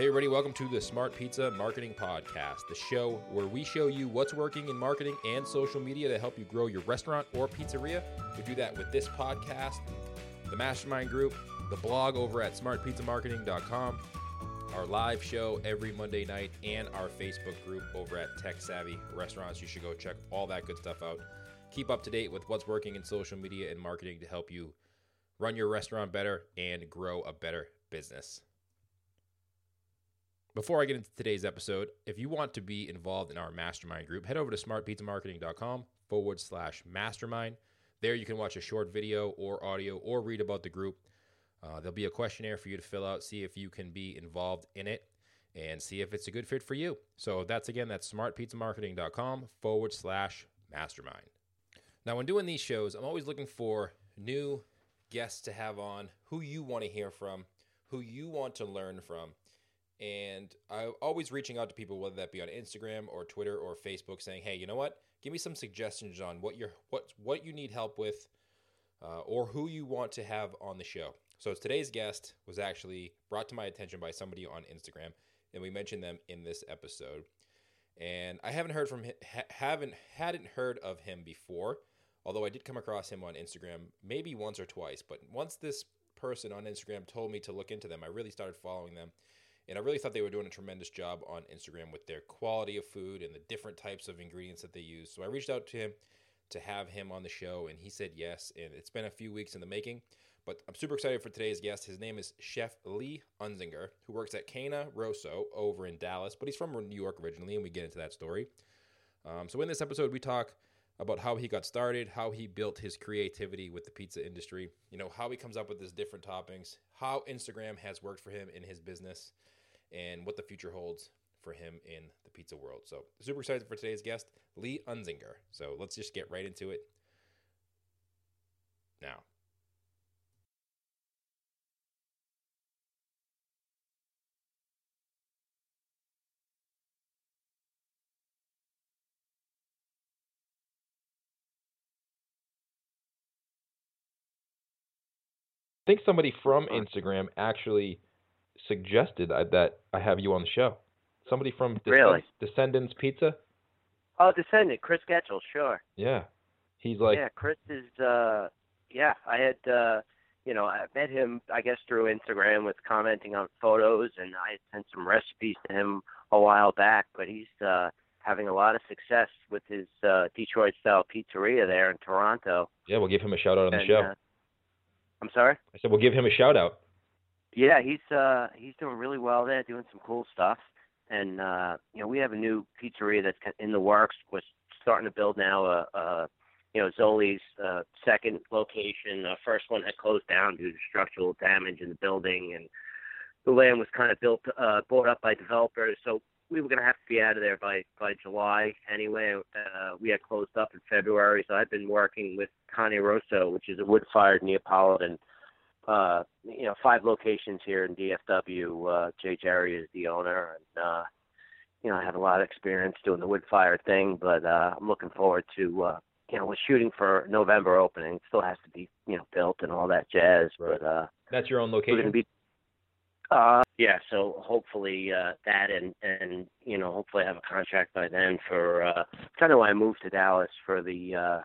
Hey, everybody, welcome to the Smart Pizza Marketing Podcast, the show where we show you what's working in marketing and social media to help you grow your restaurant or pizzeria. We do that with this podcast, the Mastermind Group, the blog over at smartpizzamarketing.com, our live show every Monday night, and our Facebook group over at Tech Savvy Restaurants. You should go check all that good stuff out. Keep up to date with what's working in social media and marketing to help you run your restaurant better and grow a better business. Before I get into today's episode, if you want to be involved in our mastermind group, head over to smartpizzamarketing.com forward slash mastermind. There you can watch a short video or audio or read about the group. Uh, there'll be a questionnaire for you to fill out, see if you can be involved in it, and see if it's a good fit for you. So that's again, that's smartpizzamarketing.com forward slash mastermind. Now, when doing these shows, I'm always looking for new guests to have on who you want to hear from, who you want to learn from and I'm always reaching out to people, whether that be on Instagram or Twitter or Facebook, saying, "Hey, you know what? Give me some suggestions on what you're what what you need help with, uh, or who you want to have on the show." So today's guest was actually brought to my attention by somebody on Instagram, and we mentioned them in this episode. And I haven't heard from ha- haven't hadn't heard of him before, although I did come across him on Instagram maybe once or twice. But once this person on Instagram told me to look into them, I really started following them and I really thought they were doing a tremendous job on Instagram with their quality of food and the different types of ingredients that they use. So I reached out to him to have him on the show, and he said yes. And it's been a few weeks in the making, but I'm super excited for today's guest. His name is Chef Lee Hunzinger, who works at Cane Rosso over in Dallas, but he's from New York originally, and we get into that story. Um, so in this episode, we talk about how he got started, how he built his creativity with the pizza industry, you know, how he comes up with his different toppings, how Instagram has worked for him in his business, and what the future holds for him in the pizza world. So, super excited for today's guest, Lee Hunzinger. So, let's just get right into it now. I think somebody from Instagram actually suggested I, that I have you on the show. Somebody from Descend- Really? Descendants Pizza. Oh, Descendant, Chris Getchell, sure. Yeah, he's like yeah, Chris is. uh Yeah, I had. uh You know, I met him, I guess, through Instagram, with commenting on photos, and I had sent some recipes to him a while back. But he's uh having a lot of success with his uh Detroit-style pizzeria there in Toronto. yeah. We'll give him a shout out on the show. uh, I'm sorry. I said we'll give him a shout out. Yeah, he's uh he's doing really well there, doing some cool stuff. And uh you know, we have a new pizzeria that's in the works. We're starting to build now a, a you know Zoli's uh, second location. Uh, first one had closed down due to structural damage in the building, and the land was kind of built uh, bought up by developers. So we were going to have to be out of there by by July anyway. Uh, we had closed up in February, so I've been working with Cane Rosso, which is a wood-fired Neapolitan uh, you know, five locations here in DFW. Uh, Jay Jerrier is the owner, and uh, you know, I have a lot of experience doing the wood fire thing. But uh, I'm looking forward to, uh, you know, we're shooting for November opening. It still has to be, you know, built and all that jazz. Right. But uh, That's your own we're location. going to be. Uh, yeah, so hopefully uh, that and and you know hopefully I have a contract by then for uh, kind of why I moved to Dallas for the uh,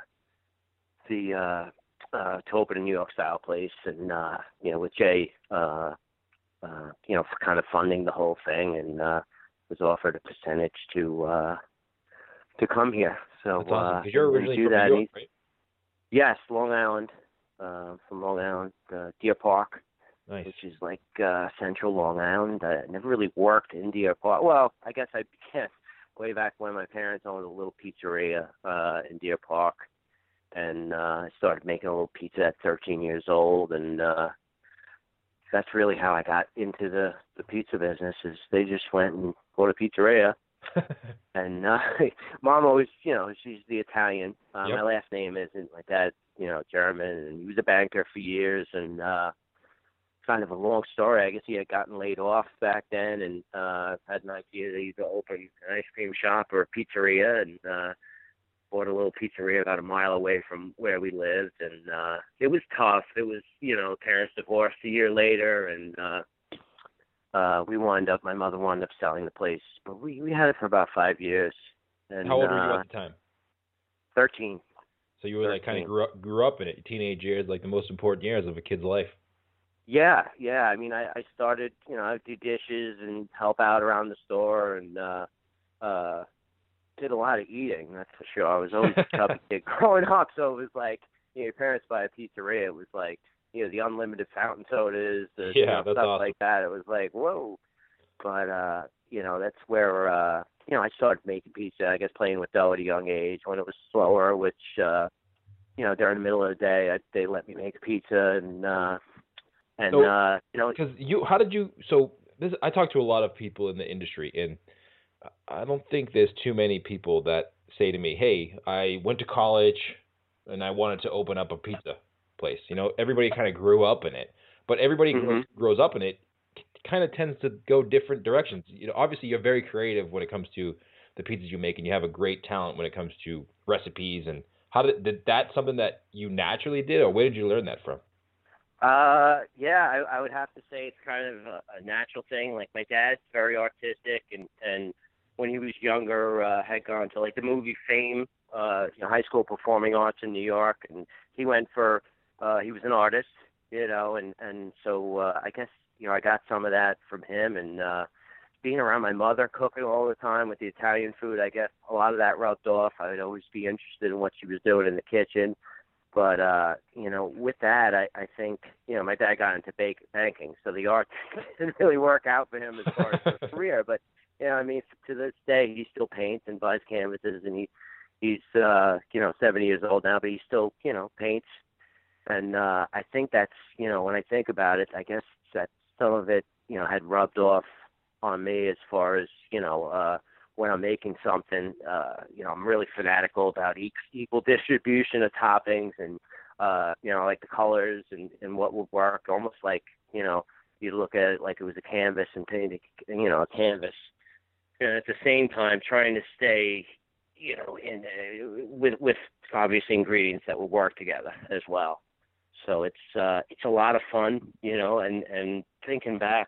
the uh, uh, to open a New York style place and uh, you know with Jay uh, uh, you know for kind of funding the whole thing and uh, was offered a percentage to uh, to come here. So That's awesome. uh, you're originally do from that. New York, right? Yes, Long Island, uh, from Long Island, uh, Deer Park Nice. which is like uh central Long Island. I never really worked in Deer Park. Well, I guess I began way back when my parents owned a little pizzeria uh in Deer Park and uh I started making a little pizza at thirteen years old and uh that's really how I got into the the pizza business is they just went and bought a pizzeria. And uh mom always you know she's the italian. Uh, Yep. my last name isn't like that you know german and he was a banker for years and uh kind of a long story. I guess he had gotten laid off back then and uh had an idea that he'd open an ice cream shop or a pizzeria and uh bought a little pizzeria about a mile away from where we lived and uh it was tough it was you know parents divorced a year later and uh uh, we wound up. My mother wound up selling the place, but we we had it for about five years. And, How old were you uh, at the time? Thirteen. So you were like kind of grew up, grew up in it. Teenage years, like the most important years of a kid's life. Yeah, yeah. I mean, I, I started, you know, I would do dishes and help out around the store, and uh, uh, did a lot of eating. That's for sure. I was always a chubby kid growing up, so it was like, you know, your parents buy a pizzeria. It was like, you know, the unlimited fountain sodas, the you Yeah, know, stuff awesome. like that. It was like, whoa. But uh, you know, that's where uh, you know, I started making pizza. I guess playing with dough at a young age when it was slower, which uh, you know, during the middle of the day, I, they let me make pizza and. uh and So- uh you know Because you, how did you? So this, I talked to a lot of people in the industry, and I don't think there's too many people that say to me, "Hey, I went to college and I wanted to open up a pizza place." You know, everybody kind of grew up in it, but everybody grows, grows up in it kind of tends to go different directions. You know, obviously you're very creative when it comes to the pizzas you make, and you have a great talent when it comes to recipes. And how did did that something that you naturally did, or where did you learn that from? Uh, yeah, I, I would have to say it's kind of a, a natural thing. Like my dad's very artistic, and and when he was younger, uh, had gone to like the movie Fame, uh, you know, high school performing arts in New York, and he went for, uh, he was an artist, you know, and and so uh, I guess you know I got some of that from him, and uh, being around my mother cooking all the time with the Italian food, I guess a lot of that rubbed off. I would always be interested in what she was doing in the kitchen but uh you know with that i i think you know my dad got into bake, banking so the art didn't really work out for him as far as his career but you know i mean to this day he still paints and buys canvases and he he's uh you know seventy years old now but he still you know paints and uh i think that's you know when i think about it i guess that some of it you know had rubbed off on me as far as you know uh when I'm making something, uh, you know, I'm really fanatical about equal distribution of toppings and, uh, you know, like the colors and, and what would work. Almost like, you know, you look at it like it was a canvas and paint, a, you know, a canvas. And at the same time, trying to stay, you know, in uh, with with obvious ingredients that will work together as well. So it's uh, it's a lot of fun, you know, and and thinking back.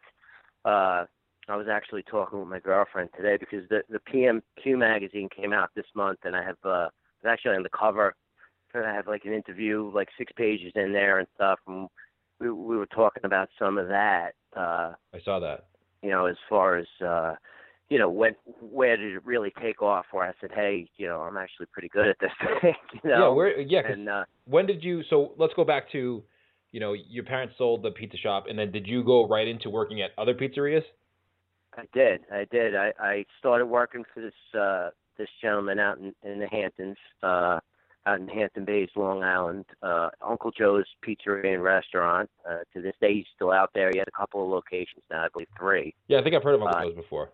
Uh, I was actually talking with my girlfriend today because the the PMQ magazine came out this month, and I have uh, actually on the cover. And I have like an interview, like six pages in there and stuff. And we we were talking about some of that. Uh, I saw that. you know, as far as uh, you know, when where did it really take off? Where I said, hey, you know, I'm actually pretty good at this thing. You know, yeah, where? Yeah, and uh, when did you? So let's go back to, you know, your parents sold the pizza shop, and then did you go right into working at other pizzerias? I did. I did. I, I started working for this uh this gentleman out in, in the Hamptons, uh out in Hampton Bays, Long Island, uh Uncle Joe's Pizzeria and Restaurant. Uh to this day he's still out there. He has a couple of locations now, I believe three. Yeah, I think I've heard of Uncle Uh, Joe's before.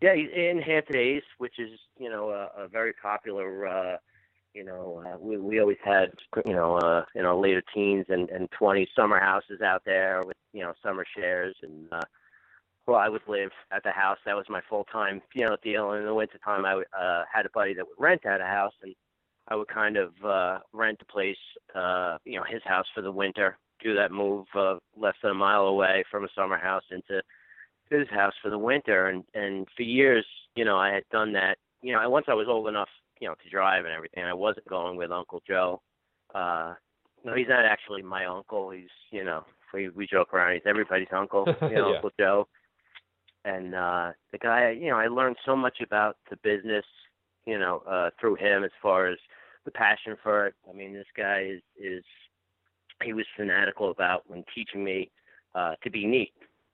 Yeah, he's in Hampton Bays, which is, you know, a, a very popular uh you know, uh, we we always had, you know, uh, in our later teens and and 20 summer houses out there with, you know, summer shares and uh well, I would live at the house. That was my full time, you know, deal. And in the wintertime, I uh, had a buddy that would rent out a house, and I would kind of uh, rent a place, uh, you know, his house for the winter. Do that move uh, less than a mile away from a summer house into his house for the winter. And and for years, you know, I had done that. You know, once I was old enough, you know, to drive and everything, I wasn't going with Uncle Joe. Uh, no, he's not actually my uncle. He's, you know, we we joke around. He's everybody's uncle. You know, Yeah. Uncle Joe and uh the guy you know i learned so much about the business you know uh through him as far as the passion for it i mean this guy is is he was fanatical about when teaching me uh to be neat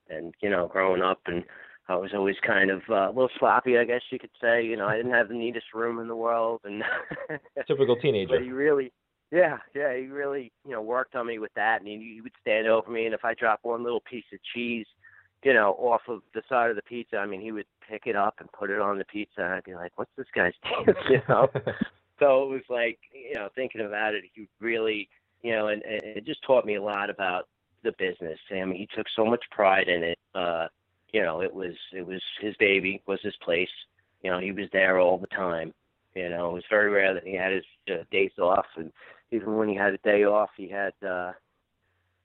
and you know growing up and i was always kind of uh, a little sloppy i guess you could say you know i didn't have the neatest room in the world and Typical teenager. but he really yeah yeah he really you know worked on me with that and he, he would stand over me and if i dropped one little piece of cheese you know off of the side of the pizza i mean he would pick it up and put it on the pizza and i'd be like what's this guy's dance you know so it was like you know thinking about it he really you know and, and it just taught me a lot about the business i mean he took so much pride in it uh you know it was it was his baby was his place you know he was there all the time you know it was very rare that he had his uh, days off and even when he had a day off he had uh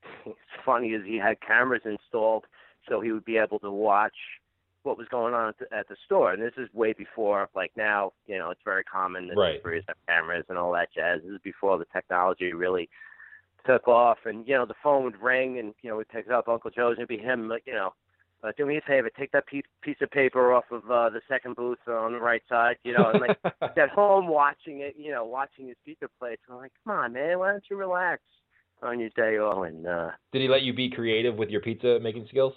it's funny as he had cameras installed so he would be able to watch what was going on at the, at the store. And this is way before, like now, you know, it's very common that Right. right. have cameras and all that jazz. This is before the technology really took off. And you know, the phone would ring, and you know, we'd pick it up. Uncle Joe's, and it'd be him, like you know. Uh, do me a favor, take that piece, piece of paper off of uh, the second booth on the right side, you know, and like at home watching it, you know, watching his pizza plates. I'm like, come on, man, why don't you relax on your day off? And uh, Did he let you be creative with your pizza making skills?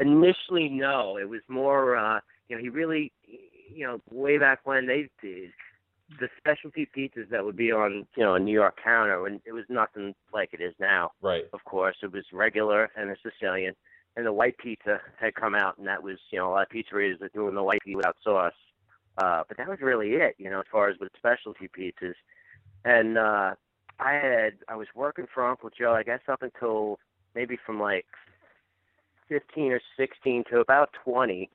initially, no, it was more, uh, you know, he really, you know, way back when they did the specialty pizzas that would be on, you know, a New York counter, and it was nothing like it is now. Right. Of course, it was regular and a Sicilian, and the white pizza had come out, and that was, you know, a lot of pizzerias are doing the white pizza without sauce. Uh, but that was really it, you know, as far as with specialty pizzas. And uh, I had I was working for Uncle Joe, I guess up until maybe from like 15 or 16 to about 20,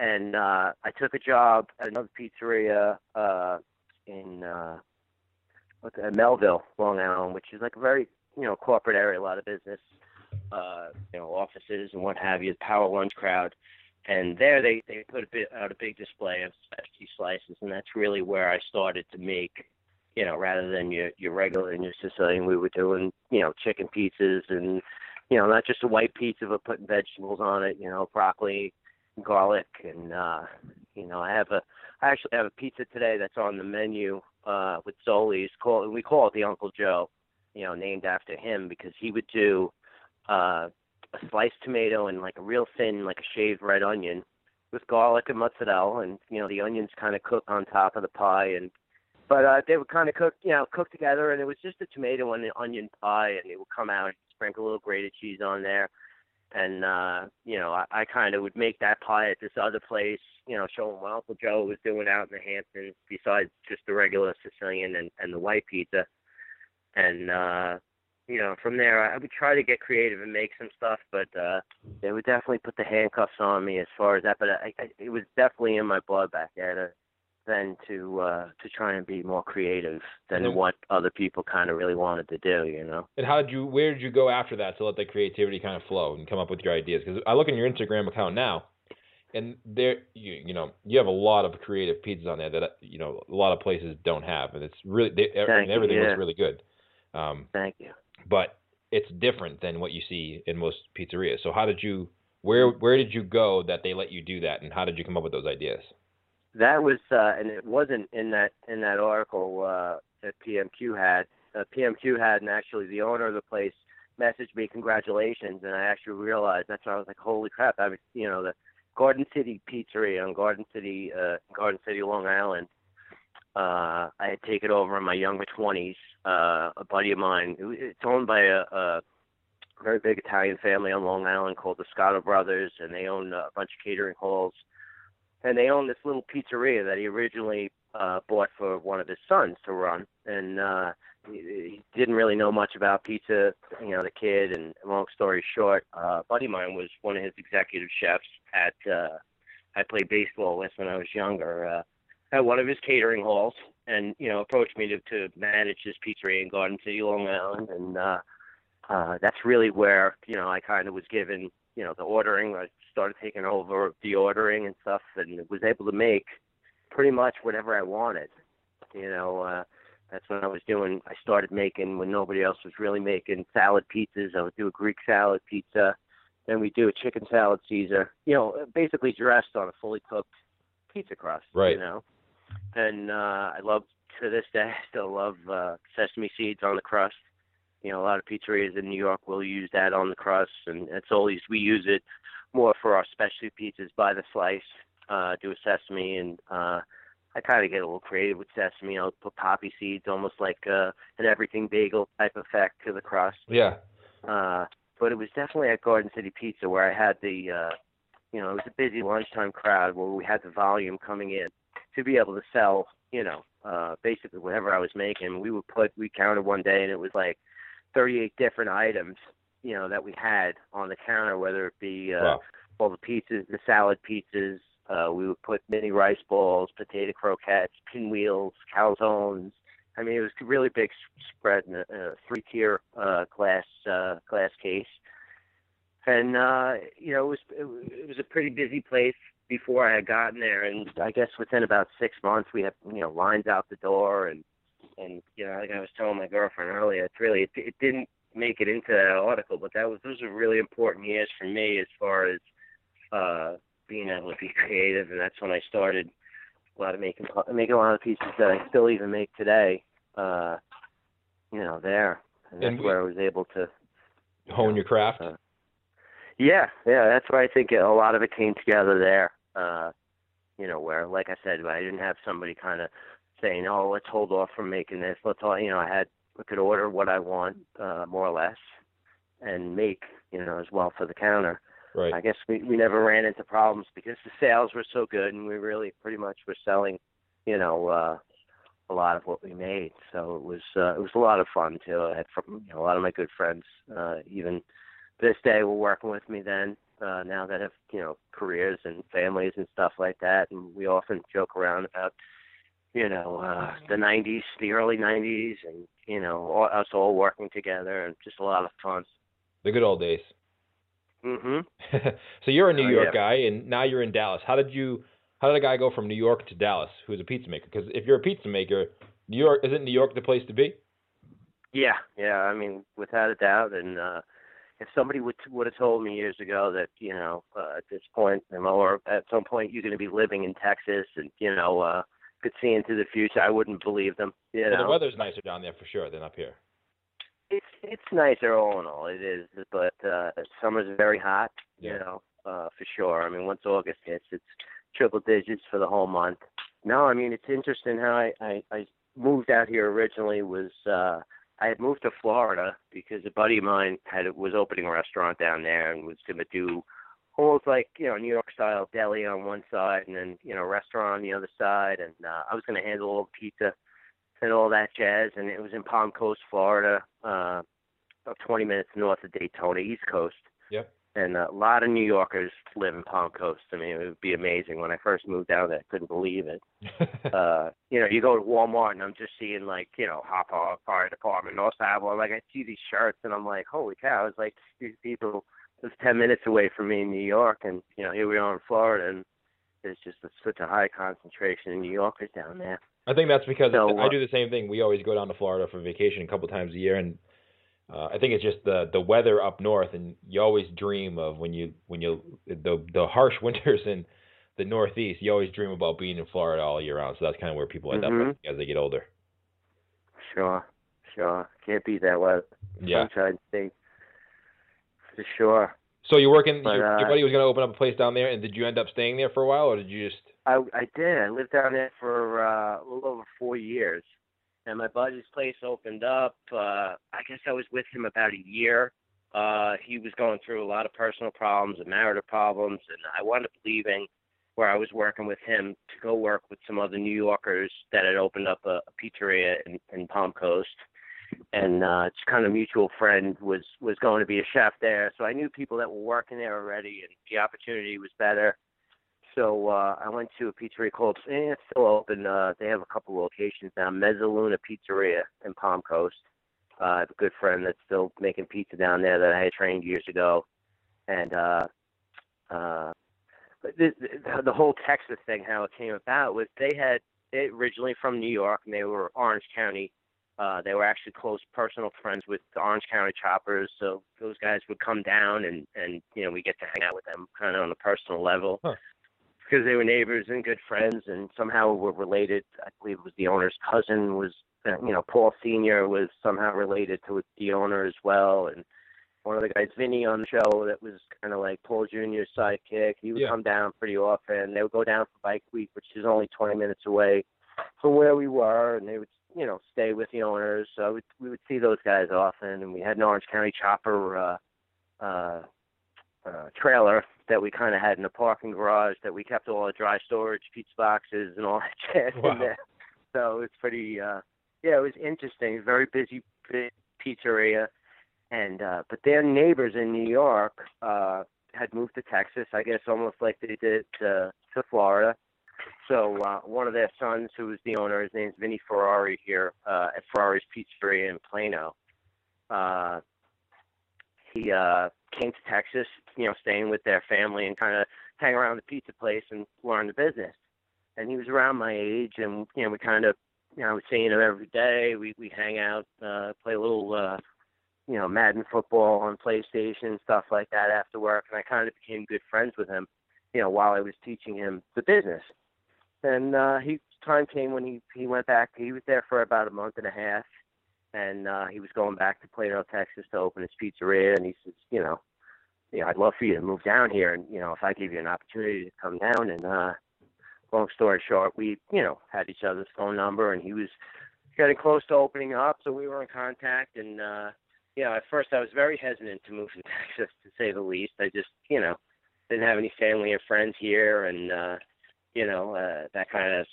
and uh, I took a job at another pizzeria uh, in uh, what the, Melville, Long Island, which is like a very you know corporate area, a lot of business, uh, you know offices and what have you, power lunch crowd. And there they they put a bit out a big display of specialty slices, and that's really where I started to make, you know, rather than your your regular and your Sicilian, we were doing you know chicken pizzas and you know not just a white pizza but putting vegetables on it, you know broccoli, garlic, and uh, you know I have a I actually have a pizza today that's on the menu uh, with Zoli's called we call it the Uncle Joe, you know named after him because he would do uh, a sliced tomato and like a real thin like a shaved red onion with garlic and mozzarella and you know the onions kind of cook on top of the pie and but uh they would kind of cook you know cook together and it was just a tomato and an onion pie and it would come out and sprinkle a little grated cheese on there and uh you know i, I kind of would make that pie at this other place you know showing what uncle joe was doing out in the hamptons besides just the regular sicilian and and the white pizza and uh you know, from there I would try to get creative and make some stuff, but uh they would definitely put the handcuffs on me as far as that. But I, I it was definitely in my blood back then then to uh to try and be more creative than what other people kind of really wanted to do, you know. And how did you? Where did you go after that to let that creativity kind of flow and come up with your ideas? Because I look in your Instagram account now, and there, you you know, you have a lot of creative pizzas on there that you know a lot of places don't have, and it's really they, I Thank mean, you, everything yeah. looks really good. Um, Thank you. but it's different than what you see in most pizzerias. So how did you? Where where did you go that they let you do that, and how did you come up with those ideas? That was uh and it wasn't in that in that article uh that PMQ had. Uh, PMQ had and actually the owner of the place messaged me congratulations and I actually realized that's when I was like, Holy crap, I was you know, the Garden City Pizzeria on Garden City uh Garden City, Long Island. Uh I had taken over in my younger twenties. Uh a buddy of mine it, it's owned by a, a very big Italian family on Long Island called the Scotto Brothers and they own a bunch of catering halls and they own this little pizzeria that he originally uh bought for one of his sons to run. And uh he, he didn't really know much about pizza you know the kid. And long story short uh a buddy of mine was one of his executive chefs at uh I played baseball with when I was younger uh at one of his catering halls and you know approached me to to manage this pizzeria in Garden City Long Island. And uh uh that's really where you know I kind of was given you know the ordering. I started taking over the ordering and stuff and was able to make pretty much whatever I wanted. You know, uh that's when I was doing I started making when nobody else was really making salad pizzas. I would do a Greek salad pizza, then we do a chicken salad Caesar. You know, basically dressed on a fully cooked pizza crust. Right. You know. And uh I love to this day I still love uh sesame seeds on the crust. You know, a lot of pizzerias in New York will use that on the crust and it's always we use it more for our specialty pizzas by the slice, uh, do a sesame, and uh, I kind of get a little creative with sesame. I'll put poppy seeds, almost like uh, an everything bagel type effect to the crust. Yeah. Uh, but it was definitely at Garden City Pizza where I had the, uh, you know, it was a busy lunchtime crowd where we had the volume coming in to be able to sell, you know, uh, basically whatever I was making. We would put, we counted one day and it was like 38 different items you know that we had on the counter, whether it be uh, Wow. all the pizzas, the salad pizzas. Uh, we would put mini rice balls, potato croquettes, pinwheels, calzones. I mean, it was a really big spread in a, a three-tier uh, glass uh, glass case. and uh, you know, it was it was a pretty busy place before I had gotten there, and I guess within about six months we had you know lines out the door, and and you know, like I was telling my girlfriend earlier, it's really it, it didn't make it into that article, but that was those are really important years for me as far as uh, being able to be creative, and that's when I started a lot of making making a lot of pieces that I still even make today. Uh, you know, there, and that's And where I was able to. Hone your craft. Uh, Yeah, yeah, that's where I think a lot of it came together there. Uh, you know, where, like I said, I didn't have somebody kind of saying, "Oh, let's hold off from making this." Let's all, you know, I had I could order what I want, uh, more or less, and make, you know, as well for the counter. right. I guess we we never ran into problems because the sales were so good, and we really pretty much were selling, you know, uh, a lot of what we made. So it was uh, it was a lot of fun too. I had from, you know, a lot of my good friends, uh, even this day, were working with me then. Uh, now that have you know careers and families and stuff like that, and we often joke around about you know uh, the '90s, the early '90s, and you know all, us all working together, and just a lot of fun. the good old days. hmm so you're a New Oh, York yeah. guy, and now you're in Dallas. How did you? How did a guy go from New York to Dallas, who's a pizza maker? Because if you're a pizza maker, New York isn't New York the place to be? Yeah, yeah. I mean, without a doubt. And uh, if somebody would would have told me years ago that you know uh, at this point, or at some point you're going to be living in Texas and you know uh, could see into the future, I wouldn't believe them. You Well, the weather's nicer down there for sure than up here. it's it's nicer all in all. It is, but uh, summer's very hot. Yeah. You know, uh, for sure. I mean, once August hits, it's triple digits for the whole month. No, I mean it's interesting how I I, I moved out here originally was uh I had moved to Florida because a buddy of mine had was opening a restaurant down there and was going to do almost like you know New York style deli on one side and then you know restaurant on the other side and uh, I was going to handle all the pizza and all that jazz and it was in Palm Coast, Florida, uh, about 20 minutes north of Daytona, East Coast. Yep. And a lot of New Yorkers live in Palm Coast. I mean, it would be amazing. When I first moved down there, I couldn't believe it uh, you know, you go to Walmart and I'm just seeing like, you know, Hauppauge, Fire Department, North Savoy. Like I see these shirts and I'm like, holy cow! It's like these people live ten minutes away from me in New York, and you know, here we are in Florida, and there's just a, such a high concentration of New Yorkers down there. I think that's because So, I uh, do the same thing. We always go down to Florida for vacation a couple times a year, and uh, I think it's just the the weather up north, and you always dream of when you when you the the harsh winters in the Northeast. You always dream about being in Florida all year round. So that's kind of where people end Mhm. up as they get older. Sure, sure, can't beat that weather. Yeah. Sunshine State, for sure. So you're working. But, your, your uh, buddy was going to open up a place down there, and did you end up staying there for a while, or did you just? I I did. I lived down there for uh, a little over four years, and my buddy's place opened up. Uh, I guess I was with him about a year. Uh, he was going through a lot of personal problems and marital problems, and I wound up leaving where I was working with him to go work with some other New Yorkers that had opened up a, a pizzeria in, in Palm Coast. And uh, it's kind of mutual friend was was going to be a chef there, so I knew people that were working there already, and the opportunity was better. So uh, I went to a pizzeria called, and it's still open. Uh, they have a couple locations now. Mezzaluna Pizzeria in Palm Coast. Uh, I have a good friend that's still making pizza down there that I had trained years ago, and uh, uh, the, the, whole Texas thing, how it came about was they had they originally from New York and they were Orange County. Uh, they were actually close personal friends with the Orange County Choppers, so those guys would come down and and you know we get to hang out with them kind of on a personal level Huh. because they were neighbors and good friends and somehow were related. I believe it was the owner's cousin was uh, you know Paul Senior was somehow related to the owner as well and one of the guys, Vinny, on the show that was kind of like Paul Jr.'s sidekick. He would Yeah. come down pretty often. They would go down for Bike Week, which is only 20 minutes away from where we were, and they would, you know, stay with the owners. So we, we would see those guys often, and we had an Orange County chopper uh, uh, uh, trailer that we kind of had in a parking garage that we kept all the dry storage, pizza boxes, and all that jazz Wow. in there. So it's pretty, uh, yeah, it was interesting. Very busy pi- pizzeria and uh but their neighbors in New York uh had moved to Texas, I guess almost like they did to to Florida. So uh one of their sons who was the owner, his name's Vinny Ferrari here, uh at Ferrari's Pizzeria in Plano. Uh he uh came to Texas, you know, staying with their family and kind of hang around the pizza place and learn the business. And he was around my age, and you know, we kind of, you know, I was seeing him every day. We we hang out, uh, play a little, uh, you know, Madden football on PlayStation, stuff like that after work. And I kind of became good friends with him, you know, while I was teaching him the business. And uh, he time came when he he went back. He was there for about a month and a half, and uh, he was going back to Plano, Texas, to open his pizzeria. And he says, you know, you know, I'd love for you to move down here, and you know, if I give you an opportunity to come down. And uh, long story short, we, you know, had each other's phone number, and he was getting close to opening up, so we were in contact. And uh, you know, at first I was very hesitant to move to Texas, to say the least. I just, you know, didn't have any family and friends here, and uh, you know, uh, that kind of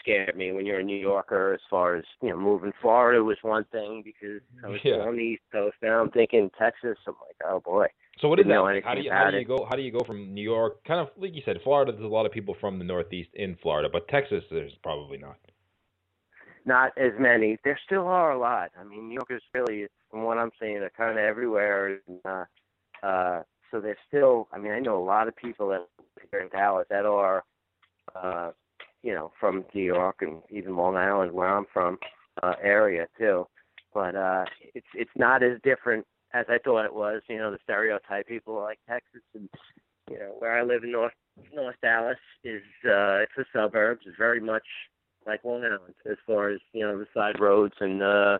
scared me when you're a New Yorker as far as, you know, moving Florida was one thing because I was Yeah. on the East Coast. Now I'm thinking Texas. I'm like, oh boy. So what is that? like? How do you how do you go how do you go from New York kind of like you said Florida there's a lot of people from the Northeast in Florida but Texas there's probably not. Not as many. There still are a lot. I mean, New Yorkers really, from what I'm seeing, are kind of everywhere. And, uh, uh, so there's still, I mean, I know a lot of people that here in Dallas that are, uh, you know, from New York and even Long Island, where I'm from, uh, area too. But uh, it's it's not as different as I thought it was. You know, the stereotype people like Texas and you know where I live in North North Dallas is uh, it's a suburbs. It's very much like Long Island as far as you know the side roads and uh,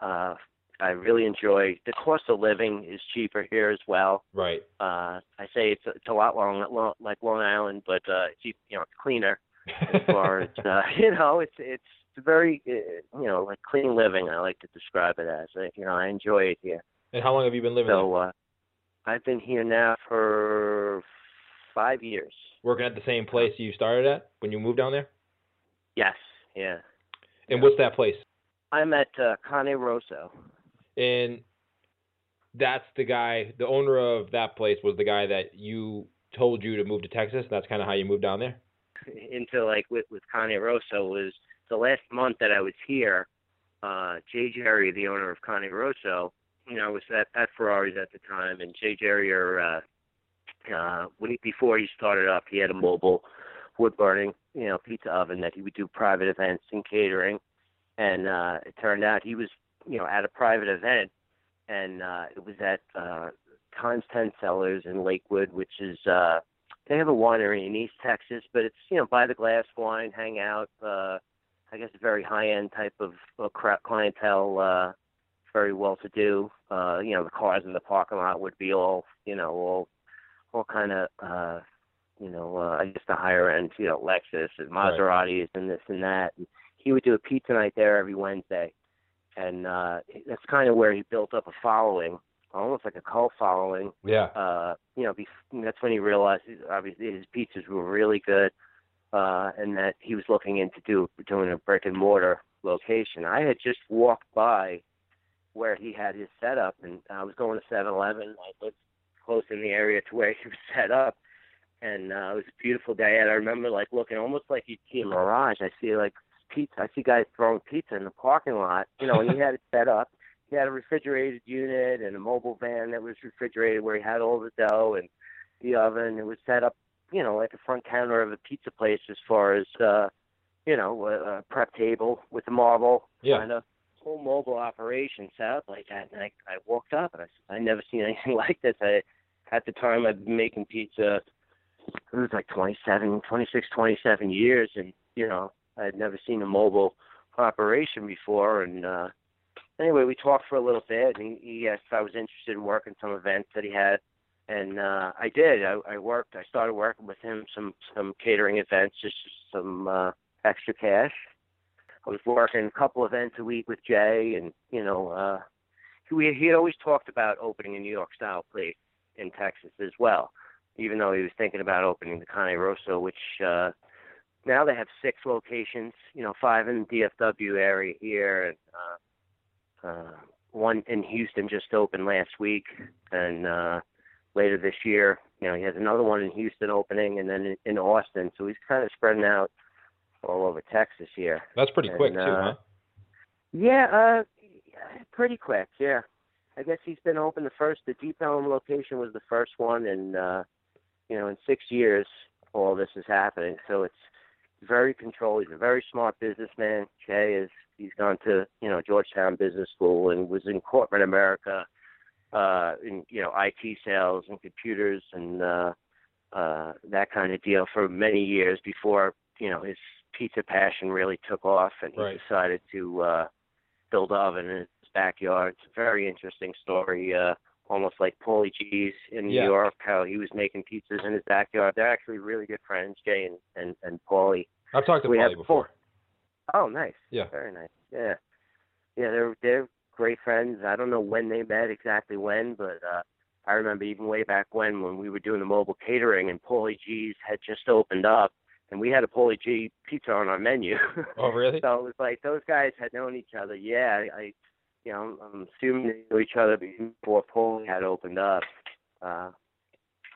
uh, I really enjoy the cost of living is cheaper here as well. Right. Uh, I say it's it's a lot long, long like Long Island, but uh, it's you know it's cleaner as far as uh, you know it's it's very uh, you know like clean living. I like to describe it as. You know I enjoy it here. and how long have you been living So uh, I've been here now for five years. Working at the same place you started at when you moved down there? Yes, yeah. And what's that place? I'm at uh, Cane Rosso. And that's the guy, the owner of that place was the guy that you told you to move to Texas. That's kind of how you moved down there. into like with with Cane Rosso was the last month that I was here. Uh, Jay Jerrier, the owner of Cane Rosso, you know, I was at, at Ferraris at the time, and Jay Jerrier, or uh, uh, he, before he started up, he had a mobile wood burning, you know, pizza oven that he would do private events and catering. And uh, it turned out he was, you know, at a private event, and uh, it was at uh, Times Ten Cellars in Lakewood, which is uh, they have a winery in East Texas, but it's you know by the glass wine, hang out. Uh, I guess a very high end type of uh, clientele, uh, very well to do. Uh, you know, the cars in the parking lot would be all you know all all kind of uh, you know uh, I guess the higher end, you know, Lexus and Right. Maseratis and this and that. And he would do a pizza night there every Wednesday, and uh, that's kind of where he built up a following, almost like a cult following Yeah. uh, you know, bef- that's when he realized obviously his pizzas were really good, uh, and that he was looking into do, doing a brick and mortar location. I had just walked by where he had his setup, and I was going to 7-Eleven. I lived close in the area to where he was set up, and uh, it was a beautiful day. And I remember like looking almost like you'd see a mirage. I see like pizza. I see guys throwing pizza in the parking lot, you know, and he had it set up he had a refrigerated unit and a mobile van that was refrigerated where he had all the dough and the oven. It was set up, you know, like a front counter of a pizza place as far as, uh, you know, a, a prep table with the marble Yeah. kind of whole mobile operation set up like that. And I, I walked up and I said, I never seen anything like this. I, at the time I'd been making pizza, it was like 27, 26, 27 years. And, you know, I had never seen a mobile operation before. And, uh, anyway, we talked for a little bit, and he, he asked if I was interested in working some events that he had, and uh, I did. I, I worked. I started working with him some some catering events, just some uh, extra cash. I was working a couple events a week with Jay, and you know, uh, he he had always talked about opening a New York style place in Texas as well, even though he was thinking about opening the Cane Rosso, which uh, now they have six locations. You know, five in the DFW area here, and uh, uh, one in Houston just opened last week, and uh, later this year, you know, he has another one in Houston opening, and then in, in Austin. So he's kind of spreading out all over Texas here. That's pretty quick too, uh, huh? Yeah, uh, pretty quick. Yeah, I guess he's been open the first. The Deep Ellum location was the first one, and uh, you know, in six years, all this is happening. So it's very controlled. He's a very smart businessman. Jay is he's gone to you know Georgetown Business School and was in corporate America, uh, in you know IT sales and computers and uh, uh, that kind of deal for many years before you know his pizza passion really took off, and he Right. decided to uh, build an oven in his backyard. It's a very interesting story. Uh, almost like Paulie Gee's in New Yeah. York, how he was making pizzas in his backyard. They're actually really good friends, Jay and and, and Paulie. I've talked to We Paulie before. Oh, nice. Yeah. Very nice. Yeah. Yeah, they're they're great friends. I don't know when they met exactly when, but uh I remember even way back when when we were doing the mobile catering and Paulie Gee's had just opened up and we had a Paulie Gee pizza on our menu. Oh, really? so it was like those guys had known each other. Yeah, I, I you know, I'm, I'm assuming they knew each other before Paulie had opened up. Uh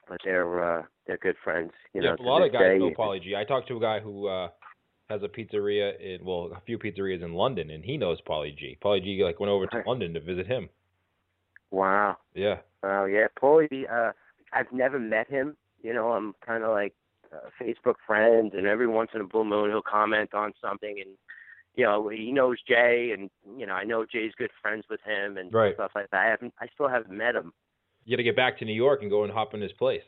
but they're uh they're good friends, you yeah, know. a lot of guys day. know Paulie Gee. I talked to a guy who uh has a pizzeria in well, a few pizzerias in London, and he knows Paulie Gee. Paulie Gee like went over to London to visit him. Wow. Yeah. Oh yeah, Paulie. Uh, I've never met him. You know, I'm kind of like uh, Facebook friends, and every once in a blue moon he'll comment on something, and you know he knows Jay, and you know I know Jay's good friends with him and Right. stuff like that. I haven't, I still haven't met him. You got to get back to New York and go and hop in his place.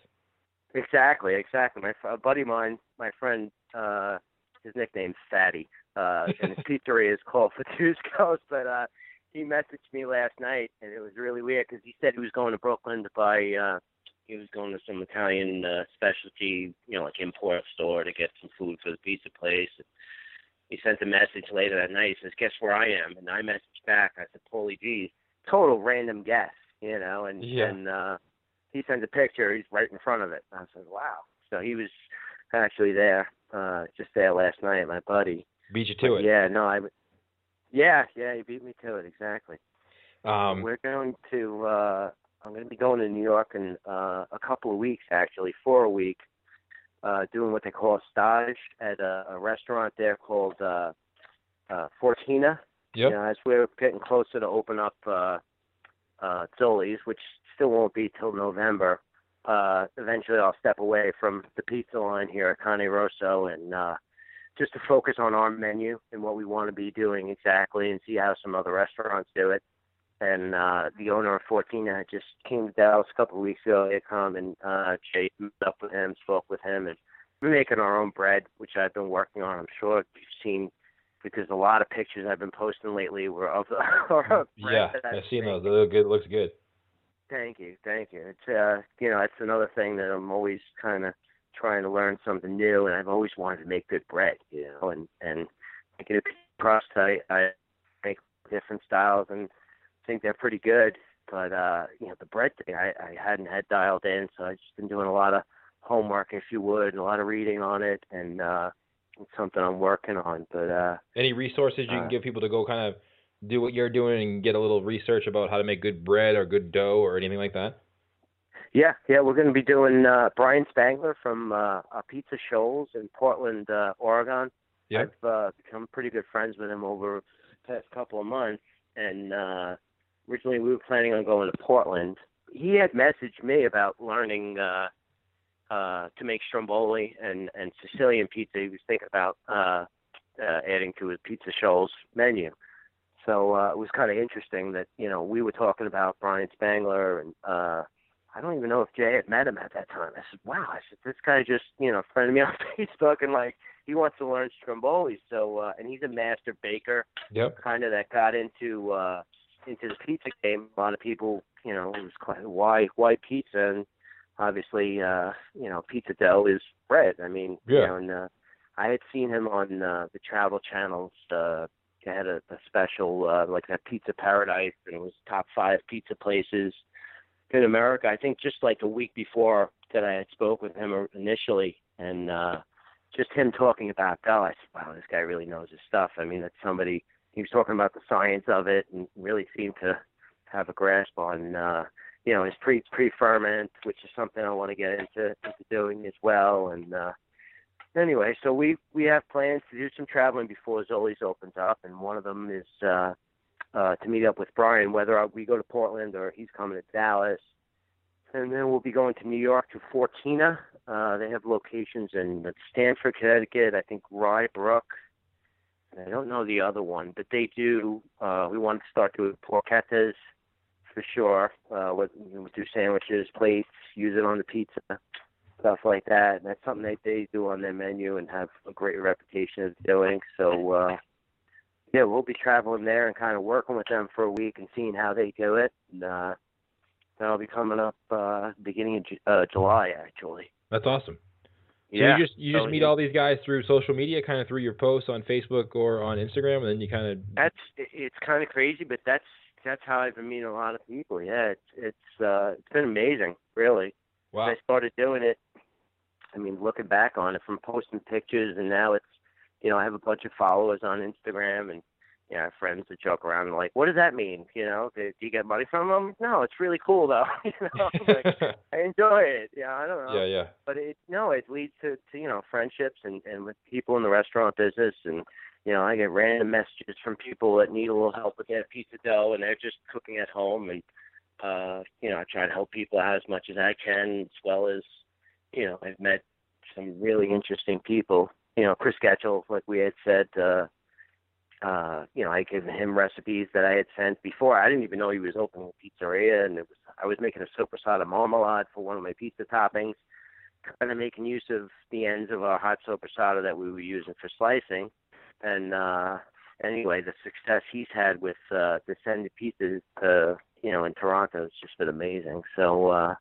Exactly, exactly. My a buddy of mine, my friend, uh, his nickname's Fatty, uh, and his pizzeria is called Fatusco's. But uh, he messaged me last night, and it was really weird because he said he was going to Brooklyn to buy. uh He was going to some Italian uh, specialty, you know, like import store to get some food for the pizza place. He sent a message later that night. He says, "Guess where I am?" And I messaged back. I said, "Holy geez, total random guess," you know. And Yeah. and uh, he sent a picture. He's right in front of it. I said, "Wow." So he was actually there, uh, just there last night. My buddy. Beat you to But it. Yeah, no, I. Yeah, yeah, he beat me to it exactly. Um, We're going to. uh I'm going to be going to New York in uh, a couple of weeks, actually, for a week, uh, doing what they call a stage at a, a restaurant there called uh, uh, Fortina. yep. You know, as we're getting closer to open up uh, uh, Zoli's, which still won't be till November. Uh, eventually, I'll step away from the pizza line here at Cane Rosso and uh, just to focus on our menu and what we want to be doing exactly, and see how some other restaurants do it. And uh, the owner of Fortina just came to Dallas a couple of weeks ago. They come and uh, Jay met up with him, spoke with him, and we're making our own bread, which I've been working on. I'm sure you've seen because a lot of pictures I've been posting lately were of the are of bread Yeah, I've seen those. They look good. Looks good. Thank you, thank you. It's uh, you know, that's another thing that I'm always kind of trying to learn something new, and I've always wanted to make good bread, you know, and and making it crust, I I make different styles and think they're pretty good, but uh, you know, the bread thing I I hadn't had dialed in, so I've just been doing a lot of homework, if you would, and a lot of reading on it, and uh, it's something I'm working on, but uh. Any resources you can Uh, give people to go kind of do what you're doing and get a little research about how to make good bread or good dough or anything like that? Yeah, yeah, we're going to be doing uh, Brian Spangler from uh, Apizza Scholls in Portland, uh, Oregon. Yep. I've uh, become pretty good friends with him over the past couple of months, and uh, originally we were planning on going to Portland. He had messaged me about learning uh, uh, to make stromboli and and Sicilian pizza. He was thinking about uh, uh, adding to his Apizza Scholls menu. So uh, it was kind of interesting that you know we were talking about Brian Spangler and. uh I don't even know if Jay had met him at that time. I said, "Wow!" I said, "This guy just, you know, friended me on Facebook and like he wants to learn stromboli." So, uh, and he's a master baker, Yep. kind of that got into uh into the pizza game. A lot of people, you know, it was quite why why pizza, and obviously, uh, you know, pizza dough is bread. I mean, Yeah. you know, and uh, I had seen him on uh, the travel channels. Uh, they had a, a special uh, like that Pizza Paradise, and it was top five pizza places in America. I think just like a week before that I had spoke with him initially, and uh, just him talking about Bell. I said, "Wow, this guy really knows his stuff." I mean, that's somebody. He was talking about the science of it, and really seemed to have a grasp on, uh, you know, his pre pre ferment, which is something I want to get into into doing as well. And uh, anyway, so we we have plans to do some traveling before Zoli's opens up, and one of them is. uh uh, to meet up with Brian, whether we go to Portland or he's coming to Dallas. And then we'll be going to New York to Fortina. Uh, they have locations in Stamford, Connecticut, I think Rye Brook. I don't know the other one, but they do. Uh, we want to start doing porchettas for sure. Uh, with, we do sandwiches, plates, use it on the pizza, stuff like that. And that's something that they do on their menu and have a great reputation of doing. So, uh, yeah, we'll be traveling there and kind of working with them for a week and seeing how they do it. And, uh, that'll be coming up uh, beginning of uh, July, actually. That's awesome. So yeah. you just you just meet all these guys through social media, kind of through your posts on Facebook or on Instagram, and then you kind of That's it's kind of crazy, but that's that's how I've been meeting a lot of people. Yeah, it's it's uh, it's been amazing, really. wow. I started doing it. I mean, looking back on it, from posting pictures, and now it's, you know, I have a bunch of followers on Instagram, and you know, friends that joke around and like, what does that mean? You know, do, do you get money from them? No, it's really cool though. you know, like, I enjoy it. Yeah, I don't know yeah, yeah. but it no, it leads to, to you know friendships and and with people in the restaurant business, and you know I get random messages from people that need a little help with their of dough, and they're just cooking at home, and uh, you know I try to help people out as much as I can, as well as you know I've met some really interesting people. You know Chris Gatchell, like we had said. uh uh, you know, I gave him recipes that I had sent before. I didn't even know he was opening a pizzeria, and it was I was making a sopressata marmalade for one of my pizza toppings kind of making use of the ends of our hot sopressata that we were using for slicing. And uh anyway, the success he's had with uh Descendant pizzas you know in Toronto has just been amazing. So uh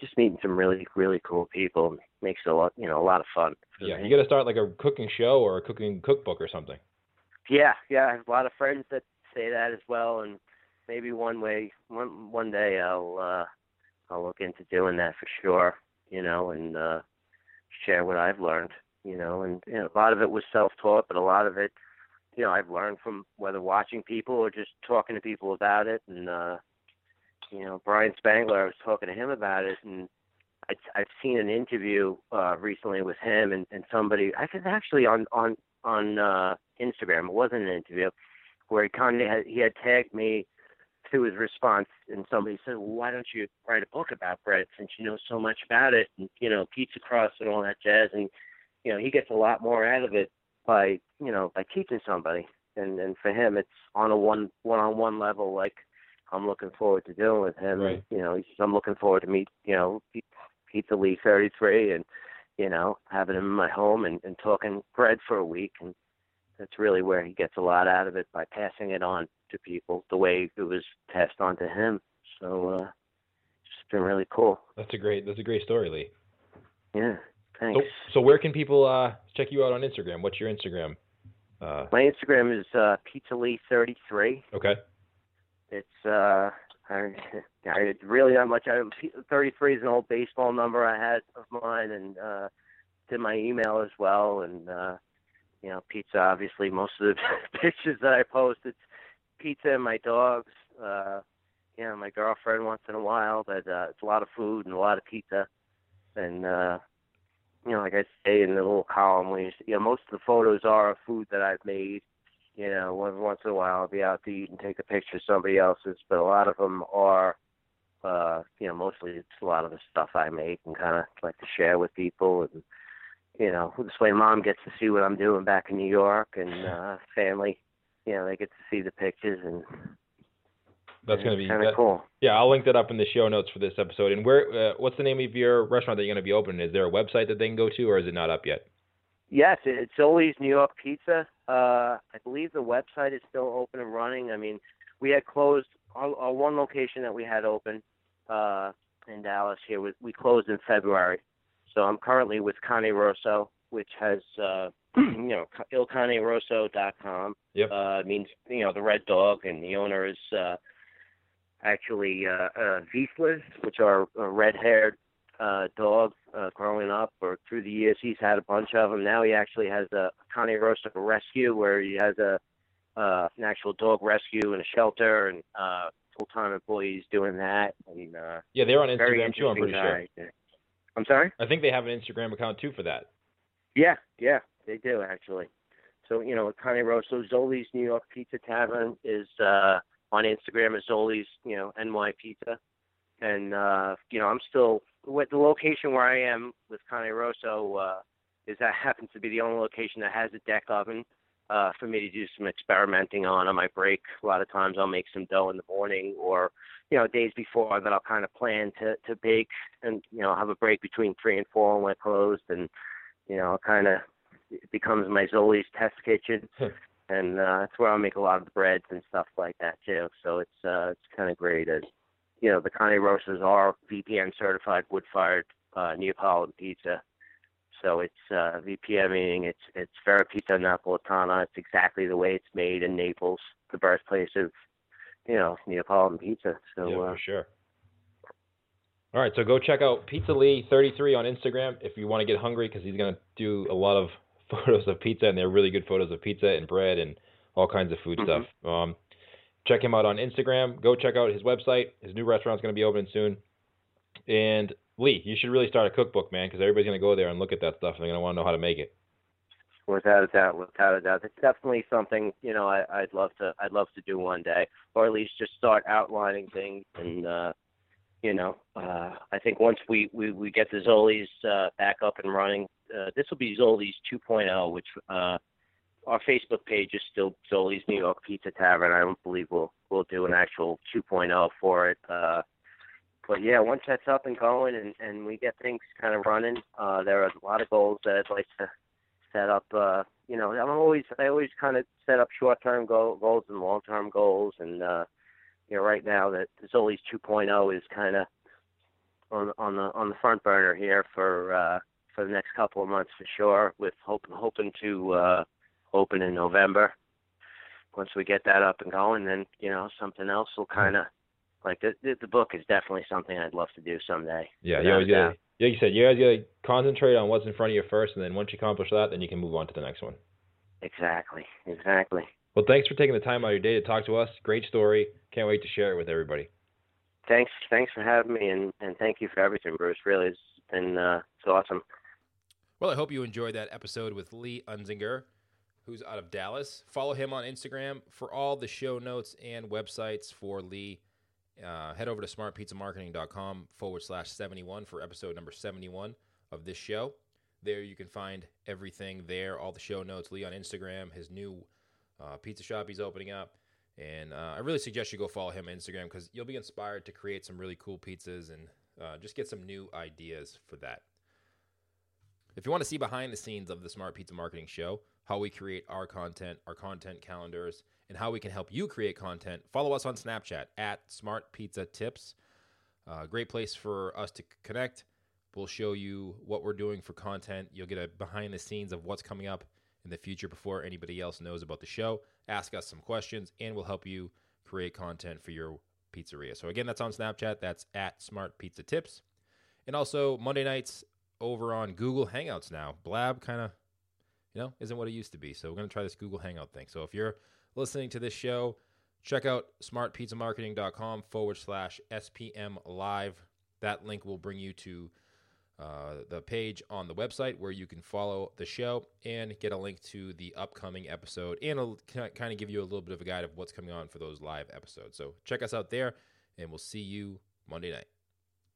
just meeting some really really cool people makes it a lot you know a lot of fun. Yeah, me. you got to start like a cooking show or a cooking cookbook or something. Yeah, yeah, I have a lot of friends that say that as well, and maybe one way, one one day I'll uh, I'll look into doing that for sure. You know, and uh, share what I've learned. You know, and you know, a lot of it was self-taught, but a lot of it, you know, I've learned from whether watching people or just talking to people about it. And uh, you know, Brian Spangler, I was talking to him about it, and I, I've seen an interview uh, recently with him and, and somebody. I think actually on on on uh, Instagram. It wasn't an interview where he kind of had, he had tagged me to his response, and somebody said, "Well, why don't you write a book about bread since you know so much about it, and you know pizza crust and all that jazz?" And you know he gets a lot more out of it by you know by teaching somebody, and and for him it's on a one one on one level like I'm looking forward to dealing with him. Right. You know, he's, I'm looking forward to meet you know Pizza Lee 33 and you know having him in my home and, and talking bread for a week and that's really where he gets a lot out of it by passing it on to people the way it was passed on to him. So uh it's been really cool. That's a great that's a great story, Lee. Yeah. So Thanks. so where can people uh check you out on Instagram? What's your Instagram? Uh My Instagram is uh Pizza Lee thirty three. okay. It's uh I, I really not much. I, 33 is an old baseball number I had of mine, and uh, did my email as well. And uh, you know, pizza. Obviously, most of the pictures that I post, it's pizza and my dogs. Uh, you know, my girlfriend once in a while, but uh, it's a lot of food and a lot of pizza. And uh, you know, like I say in the little column, we, you know, most of the photos are of food that I've made you know, every once in a while I'll be out to eat and take a picture of somebody else's, but a lot of them are, uh, you know, mostly it's a lot of the stuff I make and kind of like to share with people, and you know, this way mom gets to see what I'm doing back in New York, and uh, family, you know, they get to see the pictures, and That's gonna be kind of cool. Yeah, I'll link that up in the show notes for this episode. And where uh, what's the name of your restaurant that you're gonna be opening? Is there a website that they can go to or is it not up yet? Yes, it's Zoli's New York Pizza. Uh, I believe the website is still open and running. I mean, we had closed our, our one location that we had open uh, in Dallas here. We, we closed in February, so I'm currently with Cane Rosso, which has uh, you know ilcanerosso.com. Yep. Uh, means you know the red dog, and the owner is uh, actually uh, uh, Vizslas, which are uh, red-haired uh, dog uh, growing up or through the years. He's had a bunch of them. Now he actually has a Cane Rosso rescue where he has a uh, an actual dog rescue and a shelter and uh, full-time employees doing that. And uh, Yeah, they're on Instagram too, I'm pretty sure. I'm sorry. I think they have an Instagram account too for that. Yeah, yeah, they do actually. So you know, Cane Rosso, Zoli's New York Pizza Tavern is uh, on Instagram as Zoli's, you know, NY Pizza. And uh, you know, I'm still with the location where I am with Cane Rosso uh, is that happens to be the only location that has a deck oven uh, for me to do some experimenting on on my break. A lot of times I'll make some dough in the morning or you know days before that I'll kind of plan to to bake and you know have a break between three and four when we're closed and you know it kind of it becomes my Zoli's test kitchen. and uh, that's where I'll make a lot of the breads and stuff like that too. So it's uh, it's kind of great as you know the Cane Rossos are VPN certified wood fired uh, Neapolitan pizza. So it's uh, VPN meaning it's it's Vera Pizza Napolitana. It's exactly the way it's made in Naples, the birthplace of you know Neapolitan pizza. So yeah, uh, for sure. All right, so go check out Pizza Lee 33 on Instagram if you want to get hungry because he's gonna do a lot of photos of pizza and they're really good photos of pizza and bread and all kinds of food Mhm. stuff. Um, check him out on Instagram. Go check out his website. His new restaurant's going to be opening soon. And Lee, you should really start a cookbook, man, because everybody's going to go there and look at that stuff and they're going to want to know how to make it. Without a doubt, without a doubt, it's definitely something you know I, I'd love to I'd love to do one day, or at least just start outlining things. And uh, you know, uh, I think once we we, we get the Zoli's uh, back up and running, uh, this will be Zoli's 2.0, which uh, our Facebook page is still Zoli's New York Pizza Tavern. I don't believe we'll we'll do an actual 2.0 for it. Uh, but yeah, once that's up and going and, and we get things kind of running, uh, there are a lot of goals that I'd like to set up. Uh, you know, I'm always I always kind of set up short-term goal, goals and long-term goals, and uh, you know, right now that Zoli's 2.0 is kind of on on the on the front burner here for uh, for the next couple of months for sure. With hope, hoping to uh, open in November. Once we get that up and going, then you know something else will kind of like the, the the book is definitely something I'd love to do someday. Yeah, you Without always gotta, like you said, you guys gotta concentrate on what's in front of you first, and then once you accomplish that, then you can move on to the next one. Exactly, exactly. Well, thanks for taking the time out of your day to talk to us. Great story. Can't wait to share it with everybody. Thanks, thanks for having me, and and thank you for everything, Bruce. Really, it's been uh, it's awesome. Well, I hope you enjoyed that episode with Lee Hunzinger, who's out of Dallas. Follow him on Instagram for all the show notes and websites for Lee. Uh, head over to smartpizzamarketing.com forward slash 71 for episode number 71 of this show. There you can find everything there, all the show notes. Lee on Instagram, his new uh, pizza shop he's opening up. And uh, I really suggest you go follow him on Instagram because you'll be inspired to create some really cool pizzas and uh, just get some new ideas for that. If you want to see behind the scenes of the Smart Pizza Marketing Show, how we create our content, our content calendars, and how we can help you create content, follow us on Snapchat at Smart Pizza Tips. Uh, great place for us to connect. We'll show you what we're doing for content. You'll get a behind the scenes of what's coming up in the future before anybody else knows about the show. Ask us some questions, and we'll help you create content for your pizzeria. So again, that's on Snapchat. That's at Smart Pizza Tips. And also Monday nights over on Google Hangouts now. Blab kind of, you know, isn't what it used to be. So we're going to try this Google Hangout thing. So if you're listening to this show, check out smartpizzamarketing.com forward slash SPM live. That link will bring you to uh, the page on the website where you can follow the show and get a link to the upcoming episode and it'll kind of give you a little bit of a guide of what's coming on for those live episodes. So check us out there and we'll see you Monday night.